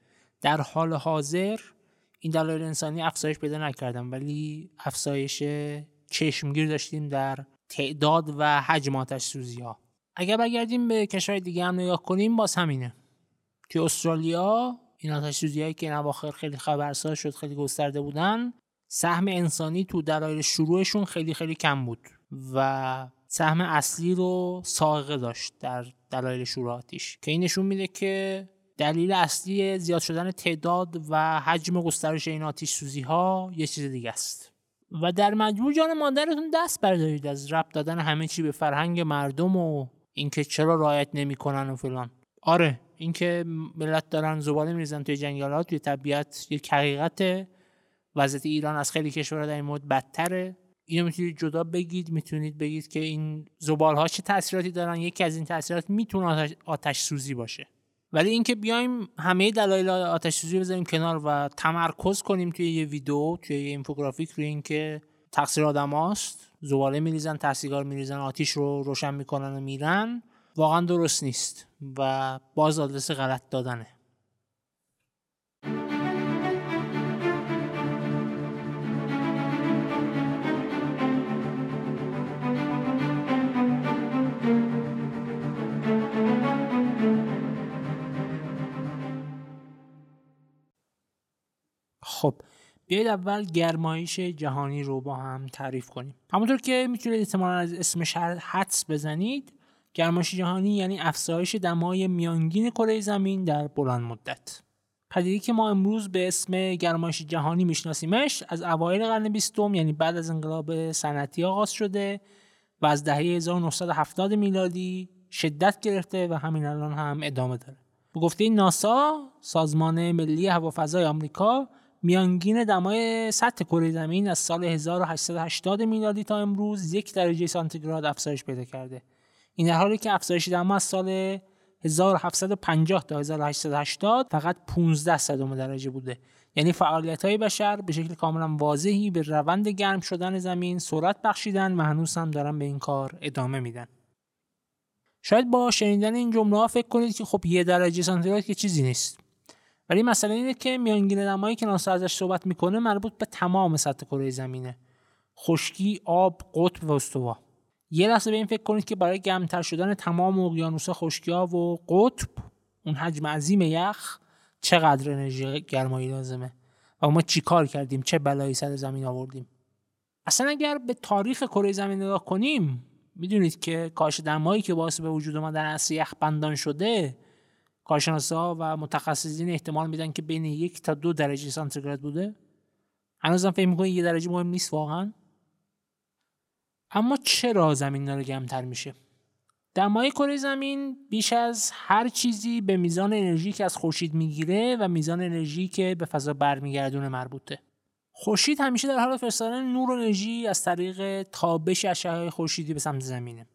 در حال حاضر این دلایل انسانی افزایش پیدا نکردم ولی افزایش چشمگیر داشتیم در تعداد و حجم آتش سوزی ها اگر بگردیم به کشور دیگه هم نگاه کنیم باز همینه. توی استرالیا این آتش هایی که این خیلی خبرساز شد خیلی گسترده بودن سهم انسانی تو دلایل شروعشون خیلی خیلی کم بود و سهم اصلی رو ساقه داشت در دلایل شروع آتیش که این نشون میده که دلیل اصلی زیاد شدن تعداد و حجم گسترش این آتیش سوزی ها یه چیز دیگه است. و در مجموع جان مادرتون دست بردارید از ربط دادن همه چی به فرهنگ مردم و اینکه چرا رعایت نمی‌کنن و فلان. آره. اینکه ملت دارن زباله میریزن توی جنگلات توی طبیعت یک حقیقت وضعیت ایران از خیلی کشورها در این مورد بدتره. اینو می‌تونید جدا بگید می‌تونید بگید که این زبال ها چه تاثیراتی دارن. یکی از این تاثیرات می‌تونه آتش, سوزی باشه. ولی اینکه بیایم همه دلایل آتش سوزی بذاریم کنار و تمرکز کنیم توی یه ویدیو توی یه اینفوگرافیک روی اینکه تقصیر آدماست. زباله میریزن تحصیلگار میریزن آتیش رو روشن می‌کنن و میرن. واقعا درست نیست و باز آدرس غلط دادنه. خب بیایید اول گرمایش جهانی رو با هم تعریف کنیم. همونطور که می‌تونید احتمالا از اسمش حدس بزنید گرمایش جهانی یعنی افزایش دمای میانگین کره زمین در بلند مدت پدیده که ما امروز به اسم گرمایش جهانی میشناسیمش از اوایل قرن بیستم یعنی بعد از انقلاب صنعتی آغاز شده و از دهه 1970 میلادی شدت گرفته و همین الان هم ادامه داره. به گفته ناسا سازمان ملی هوافضای آمریکا میانگین دمای سطح کره زمین از سال 1880 میلادی تا امروز یک درجه سانتیگراد افزایش پیدا کرده. این در حالی که افزایش دما از سال 1750 تا 1880 فقط 15 صدم درجه بوده. یعنی فعالیت های بشر به شکل کاملا واضحی به روند گرم شدن زمین سرعت بخشیدن و هنوز هم دارن به این کار ادامه میدن. شاید با شنیدن این جمله ها فکر کنید که خب یه درجه سانتیگراد که چیزی نیست. ولی مسئله اینه که میانگین دمایی که ناسا ازش صحبت می‌کنه مربوط به تمام سطح کره زمینه. خشکی آب قطب و استوا. یه لحظه به این فکر کنید که برای گرمتر شدن تمام اقیانوس‌ها خشکی‌ها و قطب اون حجم عظیم یخ چقدر انرژی گرمایی لازمه؟ و ما چیکار کردیم؟ چه بلایی سر زمین آوردیم؟ اصلا اگر به تاریخ کره زمین نگاه کنیم می‌دونید که کاش دمایی که باعث به وجود در اصل یخ بندان شده کارشناسا و متخصصین احتمال میدن که بین یک تا دو درجه سانتیگراد بوده. هنوزم فکر می‌کنید یه درجه مهم نیست واقعا؟ اما چرا زمین داره گرمتر میشه؟ دمای کره زمین بیش از هر چیزی به میزان انرژی که از خورشید می‌گیره و میزان انرژی که به فضا برمیگردونه مربوطه. خورشید همیشه در حال فرستادن نور و انرژی از طریق تابش اشعه خورشیدی به سمت زمینه.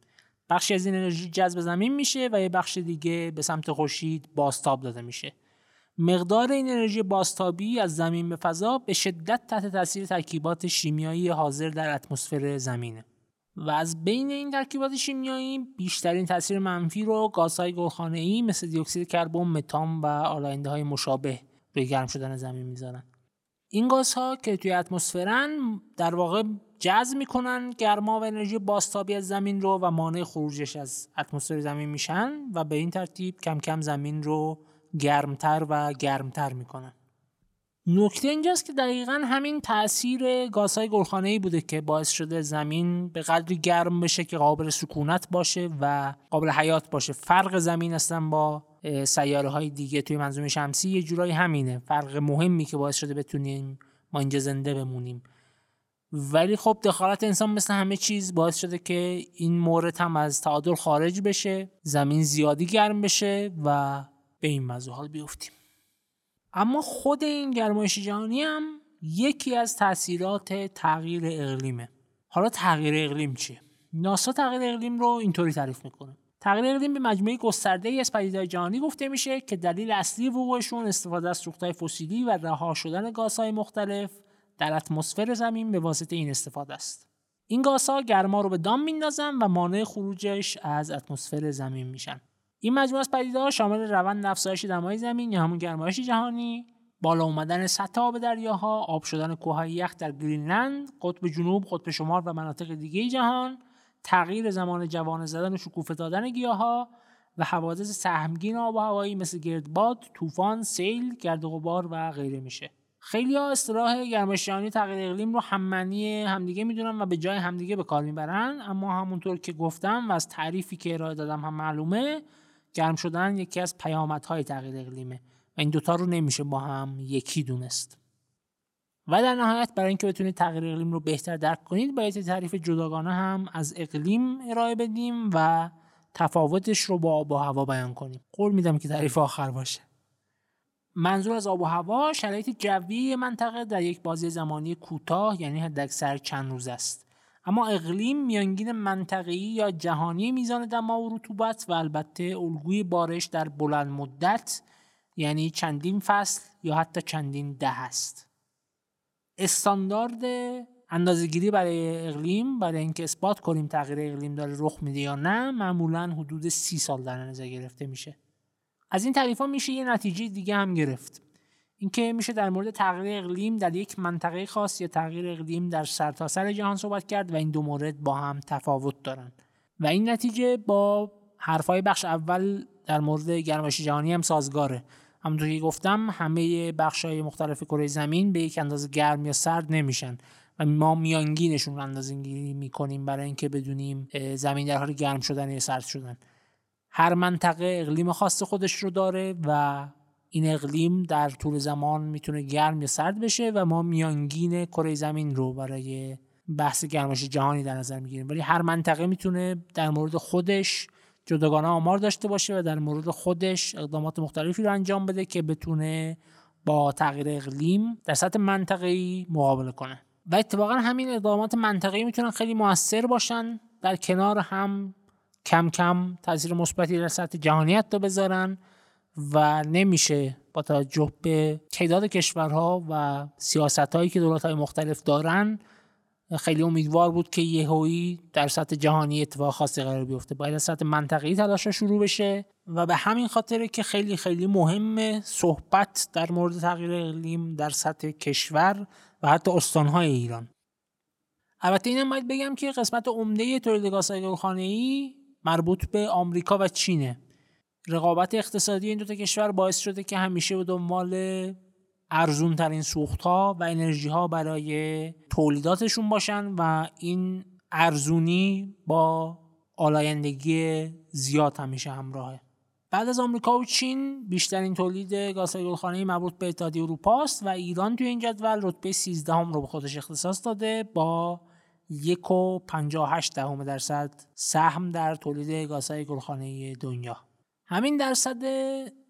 بخشی از این انرژی جذب زمین میشه و یه بخش دیگه به سمت خورشید بازتاب داده میشه. مقدار این انرژی بازتابی از زمین به فضا به شدت تحت تاثیر ترکیبات شیمیایی حاضر در اتمسفر زمینه. و از بین این ترکیبات شیمیایی بیشترین تاثیر منفی رو گازهای گلخانه‌ای مثل دیوکسید کربن، متان و آلاینده های مشابه روی گرم شدن زمین می‌ذارن. این گازها که توی اتمسفرن در واقع جذب می‌کنن گرما و انرژی باستابی از زمین رو و مانع خروجش از اتمسفر زمین میشن و به این ترتیب کم کم زمین رو گرمتر و گرمتر می‌کنن. نکته اینجاست که دقیقا همین تاثیر گازهای گلخانه‌ای بوده که باعث شده زمین به قدری گرم بشه که قابل سکونت باشه و قابل حیات باشه. فرق زمین هستن با سیاره های دیگه توی منظومه شمسی یه جورایی همینه. فرق مهمی که باعث شده بتونیم ما اینجا زنده بمونیم. ولی خب دخالت انسان مثل همه چیز باعث شده که این مورد هم از تعادل خارج بشه زمین زیادی گرم بشه و به این موضوع حال بیفتیم. اما خود این گرمایش جهانی هم یکی از تاثیرات تغییر اقلیمه. حالا تغییر اقلیم چیه؟ ناسا تغییر اقلیم رو اینطوری تعریف می‌کنه. تغییر اقلیم به مجموعه گسترده ای از پدیده‌های جهانی گفته میشه که دلیل اصلی وقوعشون استفاده از سوختهای فسیلی و رها شدن گازهای مختلف در اتمسفر زمین به واسطه این استفاده است. این گازها گرما رو به دام میندازن و مانع خروجش از اتمسفر زمین میشن. این مجموعه از پدیده‌ها شامل روند افزایش دمای زمین یا همون گرمایش جهانی بالا اومدن سطح آب دریاها آب شدن کوههای یخ در گرینلند قطب جنوب قطب شمال و مناطق دیگه جهان تغییر زمان جوان زدن و شکوفه دادن گیاها و حوادث سهمگین آب و هوایی مثل گردباد، طوفان، سیل، گرد و غبار و غیره میشه. خیلی ها اصطلاح گرمایش جهانی تغییر اقلیم رو هممعنی همدیگه می‌دونن و به جای همدیگه به کار می‌برن اما همونطور که گفتم و از تعریفی که ارائه دادم هم معلومه گرم شدن یکی از پیامدهای تغییر اقلیمه و این دوتا رو نمیشه با هم یکی دونست. و در نهایت برای اینکه بتونید تغییر اقلیم رو بهتر درک کنید باید تعریف جداگانه هم از اقلیم ارائه بدیم و تفاوتش رو با آب و هوا بیان کنیم. قول میدم که تعریف آخر باشه. منظور از آب و هوا شرایط جوی منطقه در یک بازی زمانی کوتاه یعنی حداکثر چند روز است. اما اقلیم میانگین منطقه‌ای یا جهانی میزان دما و رطوبت و البته الگوی بارش در بلند مدت یعنی چندین فصل یا حتی چندین ده است. استاندارد اندازهگیری برای اقلیم برای اینکه اثبات کنیم تغییر اقلیم داره رخ میده یا نه معمولا حدود سی سال در نظر گرفته میشه از این تعریف ها میشه یه نتیجه دیگه هم گرفت اینکه میشه در مورد تغییر اقلیم در یک منطقه خاص یا تغییر اقلیم در سرتاسر سر جهان صحبت کرد و این دو مورد با هم تفاوت دارن. و این نتیجه با حرفای بخش اول در مورد گرمایش جهانی هم سازگاره. همونطور که گفتم همه بخش های مختلف کره زمین به یک اندازه گرم یا سرد نمیشن و ما میانگینشون رو اندازه گیری می‌کنیم برای اینکه بدونیم زمین در حال گرم شدن یا سرد شدن. هر منطقه اقلیم خاص خودش رو داره و این اقلیم در طول زمان می‌تونه گرم یا سرد بشه و ما میانگین کره زمین رو برای بحث گرمایش جهانی در نظر می‌گیریم. ولی هر منطقه می‌تونه در مورد خودش جداگانه آمار داشته باشه و در مورد خودش اقدامات مختلفی رو انجام بده که بتونه با تغییر اقلیم در سطح منطقه‌ای مقابله کنه. و اتفاقا همین اقدامات منطقه‌ای می‌تونن خیلی موثر باشن در کنار هم کم کم تاثیر مثبتی در سطح جهانی حتی بذارن و نمیشه با توجه به تعداد کشورها و سیاست هایی که دولت های مختلف دارن خیلی امیدوار بود که یهویی در سطح جهانی اتفاق خاصی قرار بیفته. باید از سطح منطقی تلاش شروع بشه و به همین خاطر که خیلی خیلی مهمه صحبت در مورد تغییر اقلیم در سطح کشور و حتی استانهای ایران. البته اینم باید بگم که قسمت عمده تولید گازهای ای مربوط به آمریکا و چینه. رقابت اقتصادی این دو تا کشور باعث شده که همیشه به دنبال ارزون ترین سوخت ها و انرژی ها برای تولیداتشون باشن و این ارزونی با آلایندگی زیاد همیشه همراهه بعد از آمریکا و چین بیشترین تولید گازهای گلخانه‌ای مربوط به اتحادیه اروپا است و ایران توی این جدول رتبه 13 هم رو به خودش اختصاص داده با یک و دهم درصد سهم در تولید گازهای گلخانه‌ای دنیا. همین درصد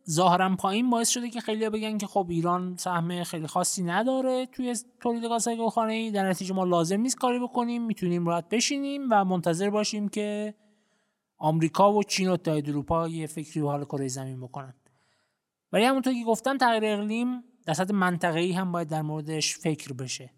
ظاهرا پایین باعث شده که خیلی بگن که خب ایران سهم خیلی خاصی نداره توی تولید گازهای گلخانه‌ای در نتیجه ما لازم نیست کاری بکنیم می‌تونیم راحت بشینیم و منتظر باشیم که آمریکا و چین و اتحادیه اروپا یه فکری به حال کره زمین بکنن. ولی همونطور که گفتم تغییر اقلیم در سطح منطقه‌ای هم باید در موردش فکر بشه.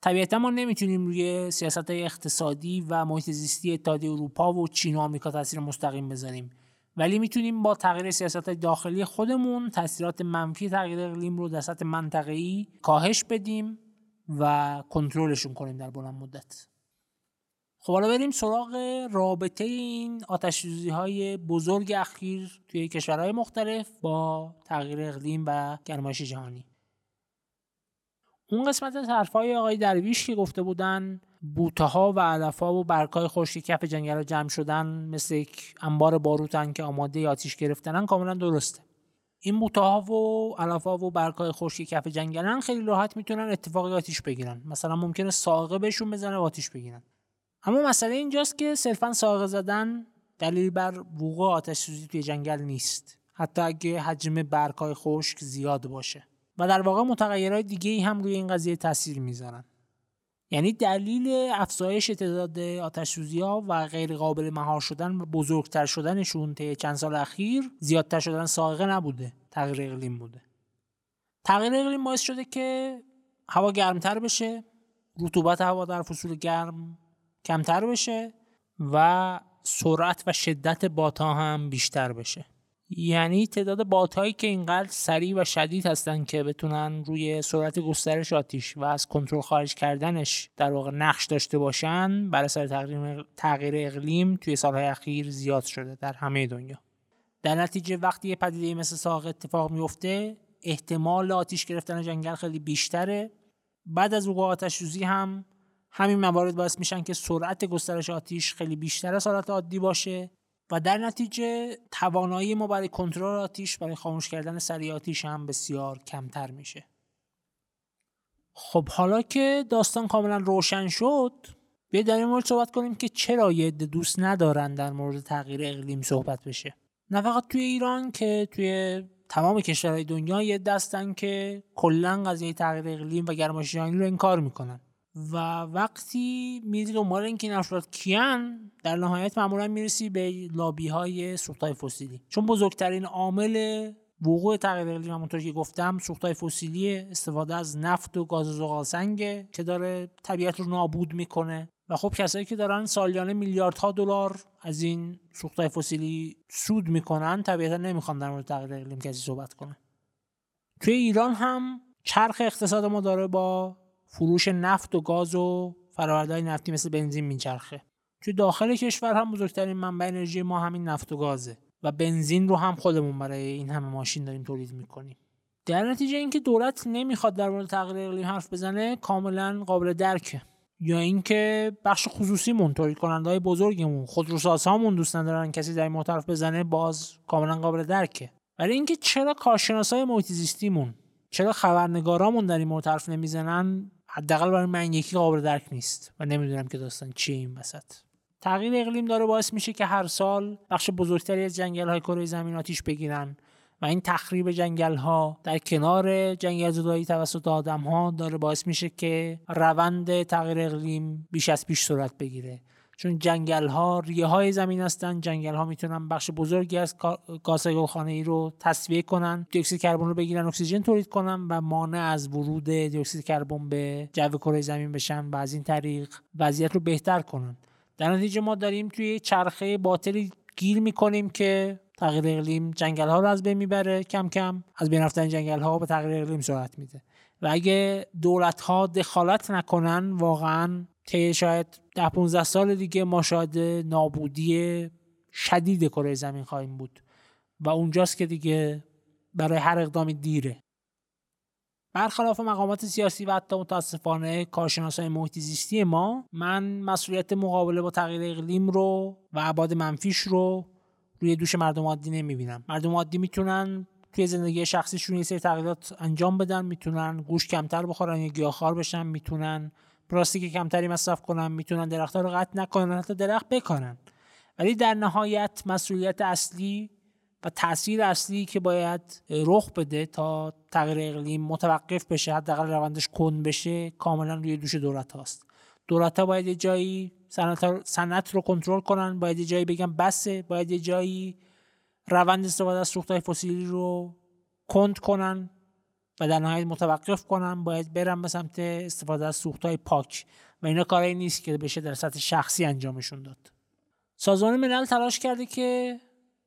طبیعتا ما نمی‌تونیم روی سیاست اقتصادی و محیط زیستی اتحادیه اروپا و چین و آمریکا تاثیر مستقیم بذاریم. ولی می‌تونیم با تغییر سیاست داخلی خودمون تاثیرات منفی تغییر اقلیم رو در سطح منطقه‌ای کاهش بدیم و کنترلشون کنیم در بلند مدت. خب حالا بریم سراغ رابطه این آتش های بزرگ اخیر توی کشورهای مختلف با تغییر اقلیم و گرمایش جهانی. اون قسمت از حرفای آقای درویش که گفته بودن بوته و علف ها و برگ های خشکی کف جنگل جمع شدن مثل یک انبار باروتن که آماده آتیش گرفتنن کاملا درسته. این بوته ها و علف ها و برگ های خشکی کف جنگلن خیلی راحت می‌تونن اتفاقی آتیش بگیرن. مثلا ممکنه ساقه بهشون بزنه و آتیش بگیرن. اما مسئله اینجاست که صرفا ساقه زدن دلیل بر وقوع آتش سوزی توی جنگل نیست. حتی اگه حجم برگ های خشک زیاد باشه. و در واقع متغیرهای دیگه ای هم روی این قضیه تاثیر می‌ذارن. یعنی دلیل افزایش تعداد آتش ها و غیر قابل مهار شدن و بزرگتر شدنشون طی چند سال اخیر زیادتر شدن ساقه نبوده تغییر اقلیم بوده. تغییر اقلیم باعث شده که هوا گرمتر بشه رطوبت هوا در فصول گرم کمتر بشه و سرعت و شدت باتا هم بیشتر بشه. یعنی تعداد باتهایی که اینقدر سریع و شدید هستن که بتونن روی سرعت گسترش آتیش و از کنترل خارج کردنش در واقع نقش داشته باشن بر اثر تغییر اقلیم توی سالهای اخیر زیاد شده در همه دنیا. در نتیجه وقتی یه پدیده مثل ساق اتفاق میفته احتمال آتیش گرفتن جنگل خیلی بیشتره. بعد از وقوع آتش هم همین موارد باعث میشن که سرعت گسترش آتیش خیلی بیشتر از حالت عادی باشه. و در نتیجه توانایی ما برای کنترل آتیش برای خاموش کردن سریع آتیش هم بسیار کمتر میشه. خب حالا که داستان کاملا روشن شد بیا در این مورد صحبت کنیم که چرا یه دوست ندارن در مورد تغییر اقلیم صحبت بشه. نه فقط توی ایران که توی تمام کشورهای دنیا یه دستن که کلا قضیه تغییر اقلیم و گرمایش جهانی رو انکار می‌کنن. و وقتی میری دنبال اینکه این افراد کیان در نهایت معمولا می‌رسی به لابی های سوختهای فسیلی. چون بزرگترین عامل وقوع تغییر اقلیم همونطور که گفتم سوختهای فسیلی استفاده از نفت و گاز زغال سنگ که داره طبیعت رو نابود می‌کنه. و خب کسایی که دارن سالیانه میلیاردها دلار از این سوختهای فسیلی سود می‌کنن طبیعتا نمی‌خوان در مورد تغییر اقلیم کسی صحبت کنه توی ایران هم چرخ اقتصاد ما داره با فروش نفت و گاز و فرآوردهای نفتی مثل بنزین میچرخه. توی داخل کشور هم بزرگترین منبع انرژی ما همین نفت و گازه و بنزین رو هم خودمون برای این همه ماشین داریم تولید می‌کنیم. در نتیجه اینکه دولت نمی‌خواد در مورد تغییر اقلیم حرف بزنه کاملا قابل درکه. یا اینکه بخش خصوصیمون تولید کننده های بزرگمون خودروسازهامون دوست ندارن کسی در این حرف بزنه باز کاملا قابل درکه. ولی اینکه چرا کارشناسای محیط زیستیمون چرا خبرنگارامون در این مورد حرف نمی‌زنن حداقل برای من یکی قابل درک نیست و نمی‌دونم که داستان چیه این وسط. تغییر اقلیم داره باعث میشه که هر سال بخش بزرگتری از جنگل های کره زمین آتیش بگیرن و این تخریب جنگل ها در کنار جنگل زدایی توسط آدم ها داره باعث میشه که روند تغییر اقلیم بیش از پیش صورت بگیره. چون جنگل ها ریه های زمین هستن جنگل ها می‌تونن بخش بزرگی از گاز گلخانه ای رو تصفیه کنن دیوکسید کربن رو بگیرن اکسیژن تولید کنن و مانع از ورود دیوکسید کربن به جو کره زمین بشن و از این طریق وضعیت رو بهتر کنن. در نتیجه ما داریم توی چرخه باطلی گیر می‌کنیم که تغییر اقلیم جنگل ها رو از بین می‌بره کم کم از بین رفتن جنگل ها به تغییر اقلیم صورت میده. و اگه دولت ها دخالت نکنن واقعا طی شاید ده 15 سال دیگه ما شاید نابودی شدید کره زمین خواهیم بود. و اونجاست که دیگه برای هر اقدامی دیره. برخلاف مقامات سیاسی و حتی متاسفانه کارشناسای محیط زیستی ما من مسئولیت مقابله با تغییر اقلیم رو و ابعاد منفیش رو روی دوش مردم عادی نمی‌بینم. مردم عادی می‌تونن توی زندگی شخصیشون یه سری تغییرات انجام بدن می‌تونن گوش کمتر بخورن یا گیاهخوار بشن می‌تونن پلاستیک کمتری مصرف کنن می‌تونن درختها رو قطع نکنن حتی درخت بکنن ولی در نهایت مسئولیت اصلی و تاثیر اصلی که باید رخ بده تا تغییر اقلیم متوقف بشه حداقل روندش کند بشه کاملا روی دوش دولت هاست دولت ها باید یه جایی صنعت رو کنترل کنن باید یه جایی بگن بسه باید یه جایی روند استفاده از سوختهای فسیلی رو کند کنن. و در نهایت متوقف کنن باید برن به سمت استفاده از سوختهای پاک. و اینا کاری نیست که بشه در سطح شخصی انجامشون داد. سازمان ملل تلاش کرده که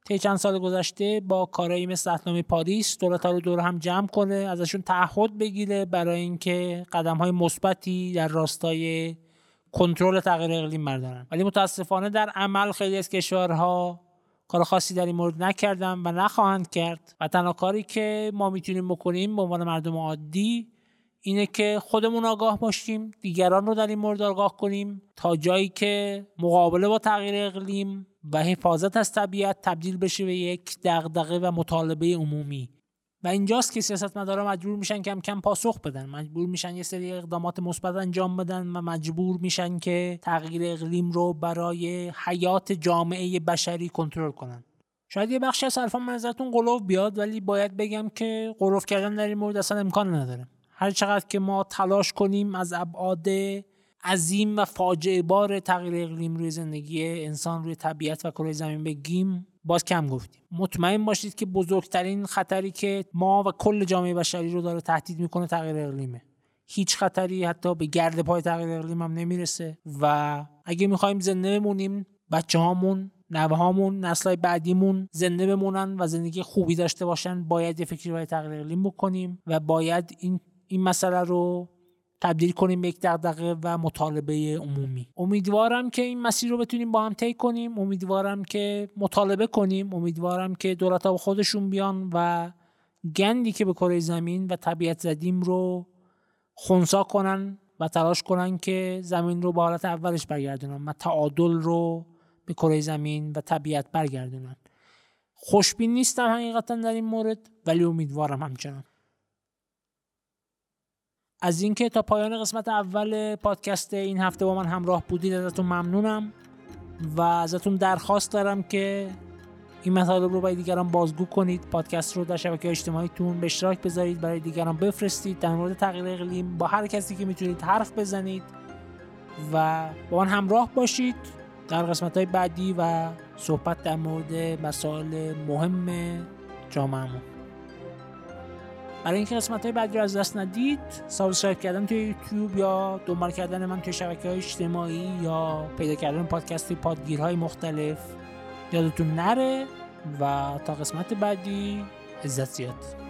طی چند سال گذشته با کارهایی مثل اهنامه پاریس دولت رو دور هم جمع کنه ازشون تعهد بگیره برای اینکه قدم های مثبتی در راستای کنترل تغییر اقلیم بردارن. ولی متاسفانه در عمل خیلی از کشورها کار خاصی در این مورد نکردن و نخواهند کرد. و تنها کاری که ما می‌تونیم بکنیم به عنوان مردم عادی اینه که خودمون آگاه باشیم دیگران رو در این مورد آگاه کنیم تا جایی که مقابله با تغییر اقلیم و حفاظت از طبیعت تبدیل بشه به یک دغدغه و مطالبه عمومی. و اینجاست که سیاستمدارا مجبور میشن کم کم پاسخ بدن. مجبور میشن یه سری اقدامات مثبت انجام بدن و مجبور میشن که تغییر اقلیم رو برای حیات جامعه بشری کنترل کنن. شاید یه بخشی از حرفان منظرتون قلوف بیاد ولی باید بگم که قلوف کردن در این مورد اصلا امکان نداره. هر چقدر که ما تلاش کنیم از ابعاد عظیم و فاجعه بار تغییر اقلیم روی زندگی انسان روی طبیعت و کره زمین بگیم باز کم گفتیم. مطمئن باشید که بزرگترین خطری که ما و کل جامعه بشری رو داره تهدید می‌کنه تغییر اقلیمه. هیچ خطری حتی به گرد پای تغییر اقلیم هم نمی‌رسه و اگه می‌خوایم زنده بمونیم بچه هامون نوه هامون نسلای بعدیمون زنده بمونن و زندگی خوبی داشته باشن باید یه فکری برای تغییر اقلیم بکنیم و باید این این مسئله رو تبدیل کنیم به یک دغدغه و مطالبه عمومی. امیدوارم که این مسیر رو بتونیم با هم طی کنیم. امیدوارم که مطالبه کنیم. امیدوارم که دولت ها خودشون بیان و گندی که به کره زمین و طبیعت زدیم رو خونسا کنن و تلاش کنن که زمین رو به حالت اولش برگردونن و تعادل رو به کره زمین و طبیعت برگردونن. خوشبین نیستم حقیقتا در این مورد ولی امیدوارم همچنان. از اینکه تا پایان قسمت اول پادکست این هفته با من همراه بودید ازتون ممنونم و ازتون درخواست دارم که این مطالب رو برای دیگران بازگو کنید پادکست رو در شبکه اجتماعیتون به اشتراک بذارید برای دیگران بفرستید در مورد تغییر اقلیم با هر کسی که می‌تونید حرف بزنید و با من همراه باشید در قسمت های بعدی و صحبت در مورد مسائل مهم جامعهمون. برای اینکه قسمت های بعدی رو از دست ندید subscribe کردن توی یوتیوب یا دنبال کردن من توی شبکه های اجتماعی یا پیدا کردن پادکست پادگیرهای مختلف یادتون نره و تا قسمت بعدی عزت زیاد.